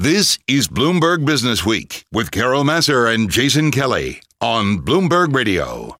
This is Bloomberg Business Week with Carol Massar and Jason Kelly on Bloomberg Radio.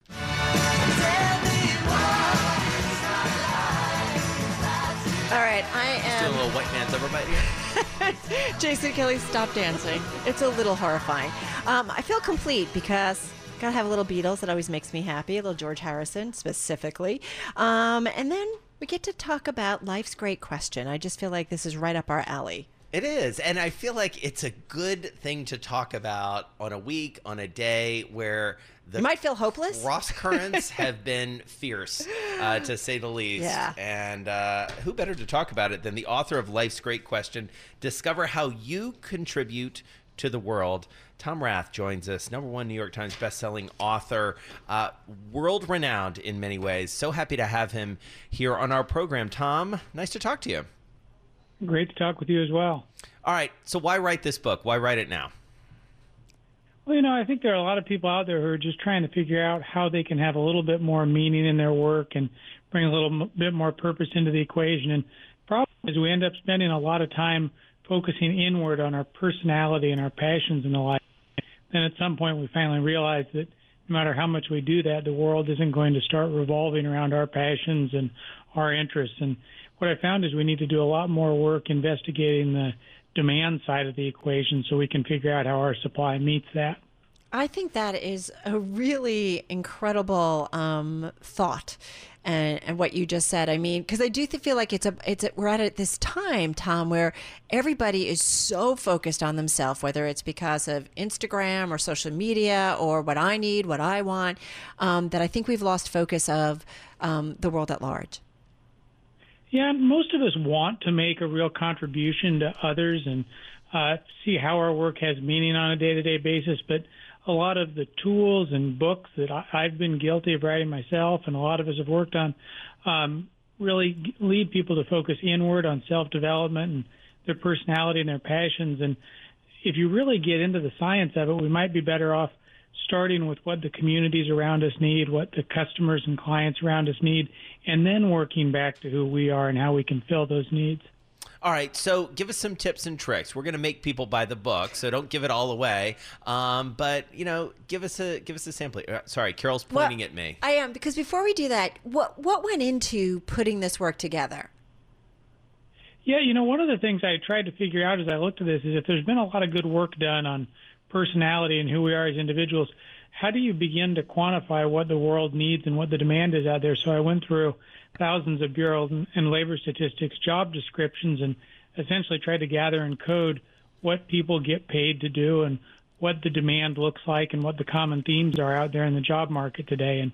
All right, I Just doing a little white man's overbite here. Jason Kelly, stop dancing. It's a little horrifying. Um, I feel complete because gotta have a little Beatles. That always makes me happy. A little George Harrison specifically, um, and then we get to talk about life's great question. I just feel like this is right up our alley. It is, and I feel like it's a good thing to talk about on a week, on a day where the You might feel hopeless. cross currents have been fierce, uh, to say the least. Yeah. And uh, who better to talk about it than the author of Life's Great Question? Discover how you contribute to the world. Tom Rath joins us, number one New York Times bestselling author, uh, world renowned in many ways. So happy to have him here on our program. Tom, nice to talk to you. Great to talk with you as well. All right, so why write this book? Why write it now? Well, you know, I think there are a lot of people out there who are just trying to figure out how they can have a little bit more meaning in their work and bring a little m- bit more purpose into the equation. And the problem is we end up spending a lot of time focusing inward on our personality and our passions and the like. Then at some point we finally realize that no matter how much we do that, the world isn't going to start revolving around our passions and our interests. And what I found is we need to do a lot more work investigating the demand side of the equation so we can figure out how our supply meets that. I think that is a really incredible um, thought, and, and what you just said. I mean, because I do feel like it's a it's a, we're at this time, Tom, where everybody is so focused on themselves, whether it's because of Instagram or social media or what I need, what I want, um, that I think we've lost focus of um, the world at large. Yeah, most of us want to make a real contribution to others and uh, see how our work has meaning on a day-to-day basis. But a lot of the tools and books that I, I've been guilty of writing myself, and a lot of us have worked on, um, really lead people to focus inward on self-development and their personality and their passions. And if you really get into the science of it, we might be better off starting with what the communities around us need, what the customers and clients around us need, and then working back to who we are and how we can fill those needs. All right, so give us some tips and tricks. We're going to make people buy the book, so don't give it all away. Um, but you know, give us a give us a sample. Uh, sorry, Carol's pointing Well, at me. I am because before we do that, what what went into putting this work together? Yeah, you know, one of the things I tried to figure out as I looked at this is if there's been a lot of good work done on personality and who we are as individuals, how do you begin to quantify what the world needs and what the demand is out there? So I went through thousands of bureau and, labor statistics, job descriptions, and essentially tried to gather and code what people get paid to do and what the demand looks like and what the common themes are out there in the job market today. And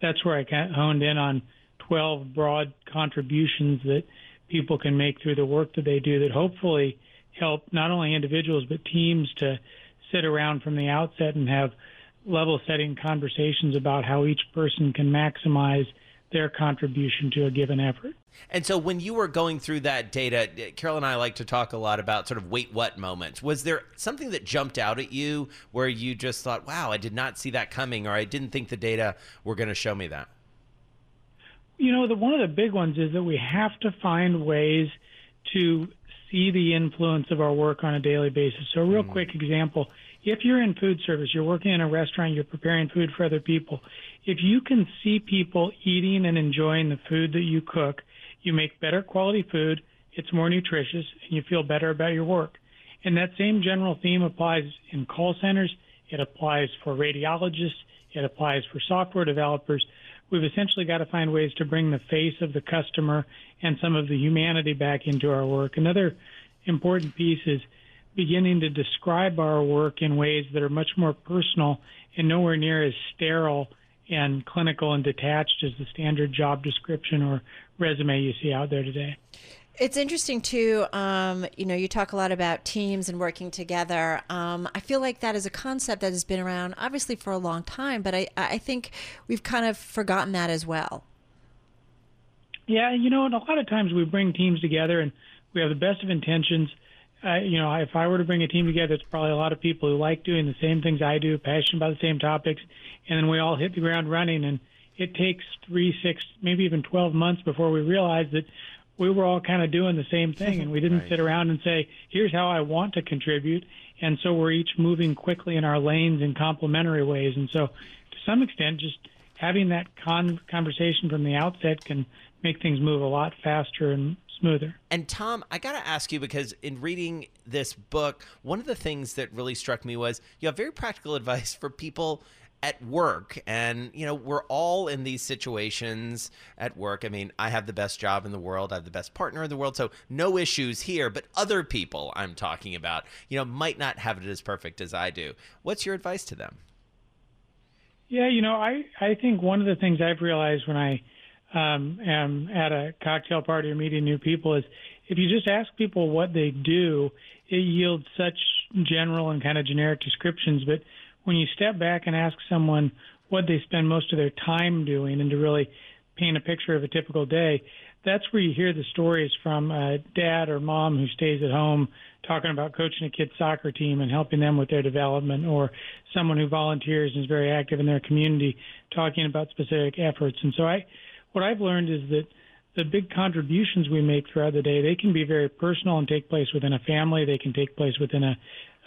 that's where I honed in on 12 broad contributions that people can make through the work that they do that hopefully help not only individuals but teams to sit around from the outset and have level setting conversations about how each person can maximize their contribution to a given effort. And so, when you were going through that data, Carol and I like to talk a lot about sort of wait what moments. Was there something that jumped out at you where you just thought, "Wow, I did not see that coming," or "I didn't think the data were going to show me that"? You know, the, one of the big ones is that we have to find ways to see the influence of our work on a daily basis. So, a real hmm. quick example if you're in food service, you're working in a restaurant, you're preparing food for other people, if you can see people eating and enjoying the food that you cook, you make better quality food, it's more nutritious, and you feel better about your work. And that same general theme applies in call centers, it applies for radiologists, it applies for software developers. We've essentially got to find ways to bring the face of the customer and some of the humanity back into our work. Another important piece is beginning to describe our work in ways that are much more personal and nowhere near as sterile and clinical and detached as the standard job description or resume you see out there today. It's interesting too. Um, you know, you talk a lot about teams and working together. Um, I feel like that is a concept that has been around, obviously, for a long time. But I, I think we've kind of forgotten that as well. Yeah, you know, and a lot of times we bring teams together and we have the best of intentions. Uh, you know, if I were to bring a team together, it's probably a lot of people who like doing the same things I do, passionate about the same topics, and then we all hit the ground running. And it takes three, six, maybe even 12 months before we realize that we were all kind of doing the same thing, and we didn't Right. sit around and say, "Here's how I want to contribute." And so we're each moving quickly in our lanes in complementary ways. And so, to some extent, just having that con- conversation from the outset can make things move a lot faster and smoother. And Tom, I got to ask you because in reading this book, one of the things that really struck me was you have very practical advice for people at work. And, you know, we're all in these situations at work. I mean, I have the best job in the world, I have the best partner in the world. So no issues here. But other people I'm talking about, you know, might not have it as perfect as I do. What's your advice to them? Yeah, you know, I I think one of the things I've realized when I um, am at a cocktail party or meeting new people is if you just ask people what they do, it yields such general and kind of generic descriptions. But when you step back and ask someone what they spend most of their time doing and to really paint a picture of a typical day, that's where you hear the stories from a dad or mom who stays at home talking about coaching a kid's soccer team and helping them with their development, or someone who volunteers and is very active in their community talking about specific efforts. And so I, what I've learned is that the big contributions we make throughout the day, they can be very personal and take place within a family. They can take place within a,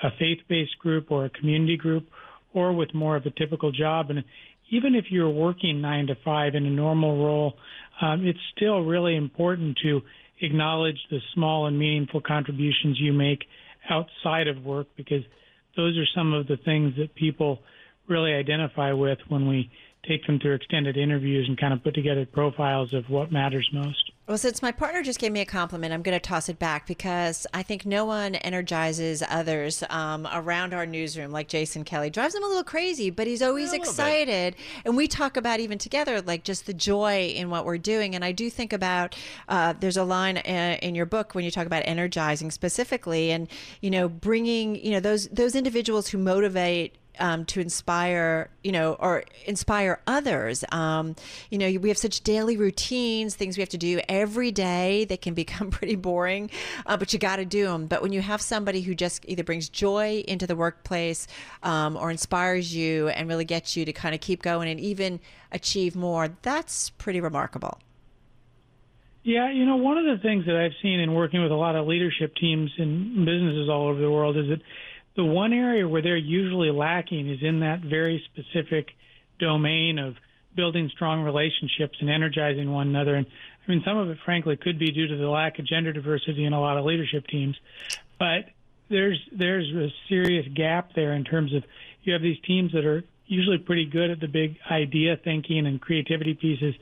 a faith-based group or a community group, or with more of a typical job. And even if you're working nine to five in a normal role, um, it's still really important to acknowledge the small and meaningful contributions you make outside of work because those are some of the things that people really identify with when we take them through extended interviews and kind of put together profiles of what matters most. Well, since my partner just gave me a compliment, I'm going to toss it back because I think no one energizes others um, around our newsroom like Jason Kelly. Drives him a little crazy, but he's always Yeah, a bit. excited. And we talk about even together, like just the joy in what we're doing. And I do think about uh, there's a line uh, in your book when you talk about energizing specifically, and you know, bringing you know those those individuals who motivate um, to inspire, you know, or inspire others. Um, you know, we have such daily routines, things we have to do every day that can become pretty boring, uh, but you got to do them. But when you have somebody who just either brings joy into the workplace um, or inspires you and really gets you to kind of keep going and even achieve more, that's pretty remarkable. Yeah, you know, one of the things that I've seen in working with a lot of leadership teams in businesses all over the world is that the one area where they're usually lacking is in that very specific domain of building strong relationships and energizing one another. And I mean, some of it, frankly, could be due to the lack of gender diversity in a lot of leadership teams. But there's there's a serious gap there in terms of you have these teams that are usually pretty good at the big idea thinking and creativity pieces,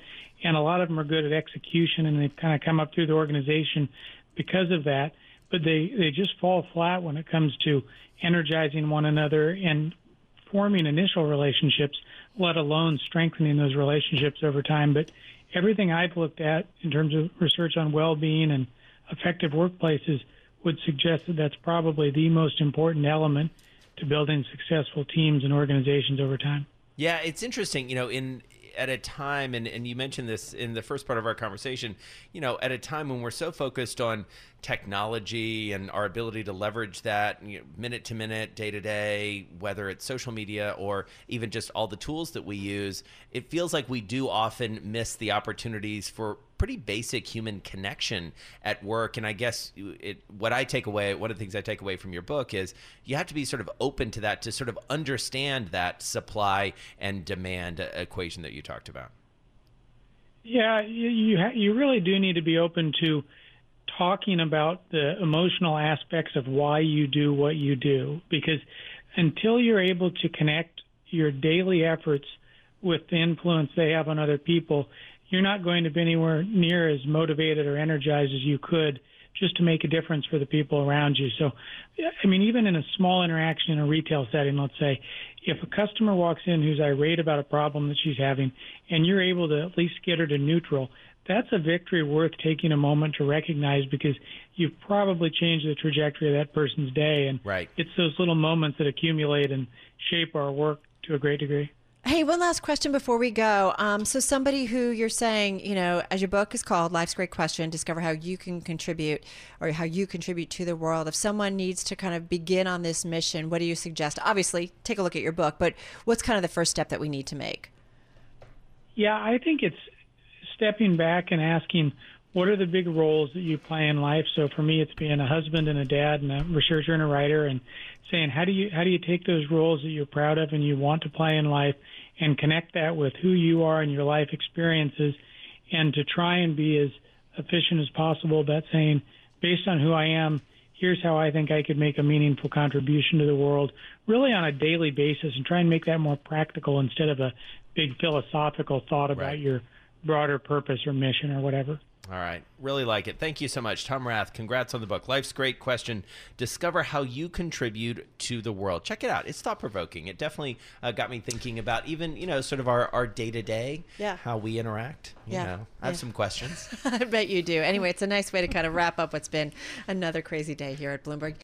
and a lot of them are good at execution, and they've kind of come up through the organization because of that. But they they just fall flat when it comes to energizing one another and forming initial relationships, let alone strengthening those relationships over time. But everything I've looked at in terms of research on well-being and effective workplaces would suggest that that's probably the most important element to building successful teams and organizations over time. Yeah, it's interesting. You know, in at a time, and, and you mentioned this in the first part of our conversation, you know, at a time when we're so focused on technology and our ability to leverage that you know, minute to minute, day to day, whether it's social media or even just all the tools that we use, it feels like we do often miss the opportunities for pretty basic human connection at work. And I guess it, what I take away, one of the things I take away from your book is you have to be sort of open to that to sort of understand that supply and demand equation that you talked about. Yeah, you you, ha- you really do need to be open to talking about the emotional aspects of why you do what you do because until you're able to connect your daily efforts with the influence they have on other people, you're not going to be anywhere near as motivated or energized as you could just to make a difference for the people around you. So, I mean, even in a small interaction in a retail setting, let's say, if a customer walks in who's irate about a problem that she's having and you're able to at least get her to neutral, that's a victory worth taking a moment to recognize because you've probably changed the trajectory of that person's day. And Right. it's those little moments that accumulate and shape our work to a great degree. Hey, one last question before we go. Um, so, somebody who you're saying, you know, as your book is called Life's Great Question Discover How You Can Contribute or How You Contribute to the World. If someone needs to kind of begin on this mission, what do you suggest? Obviously, take a look at your book, but what's kind of the first step that we need to make? Yeah, I think it's stepping back and asking what are the big roles that you play in life? So for me, it's being a husband and a dad and a researcher and a writer, and saying how do you how do you take those roles that you're proud of and you want to play in life, and connect that with who you are and your life experiences, and to try and be as efficient as possible about saying, based on who I am, here's how I think I could make a meaningful contribution to the world, really on a daily basis, and try and make that more practical instead of a big philosophical thought about Right. your broader purpose or mission or whatever. All right. Really like it. Thank you so much, Tom Rath. Congrats on the book. Life's Great Question. Discover how you contribute to the world. Check it out. It's thought provoking. It definitely uh, got me thinking about even, you know, sort of our, our day-to-day, Yeah. how we interact. You Yeah. know, I have Yeah. some questions. I bet you do. Anyway, it's a nice way to kind of wrap up what's been another crazy day here at Bloomberg.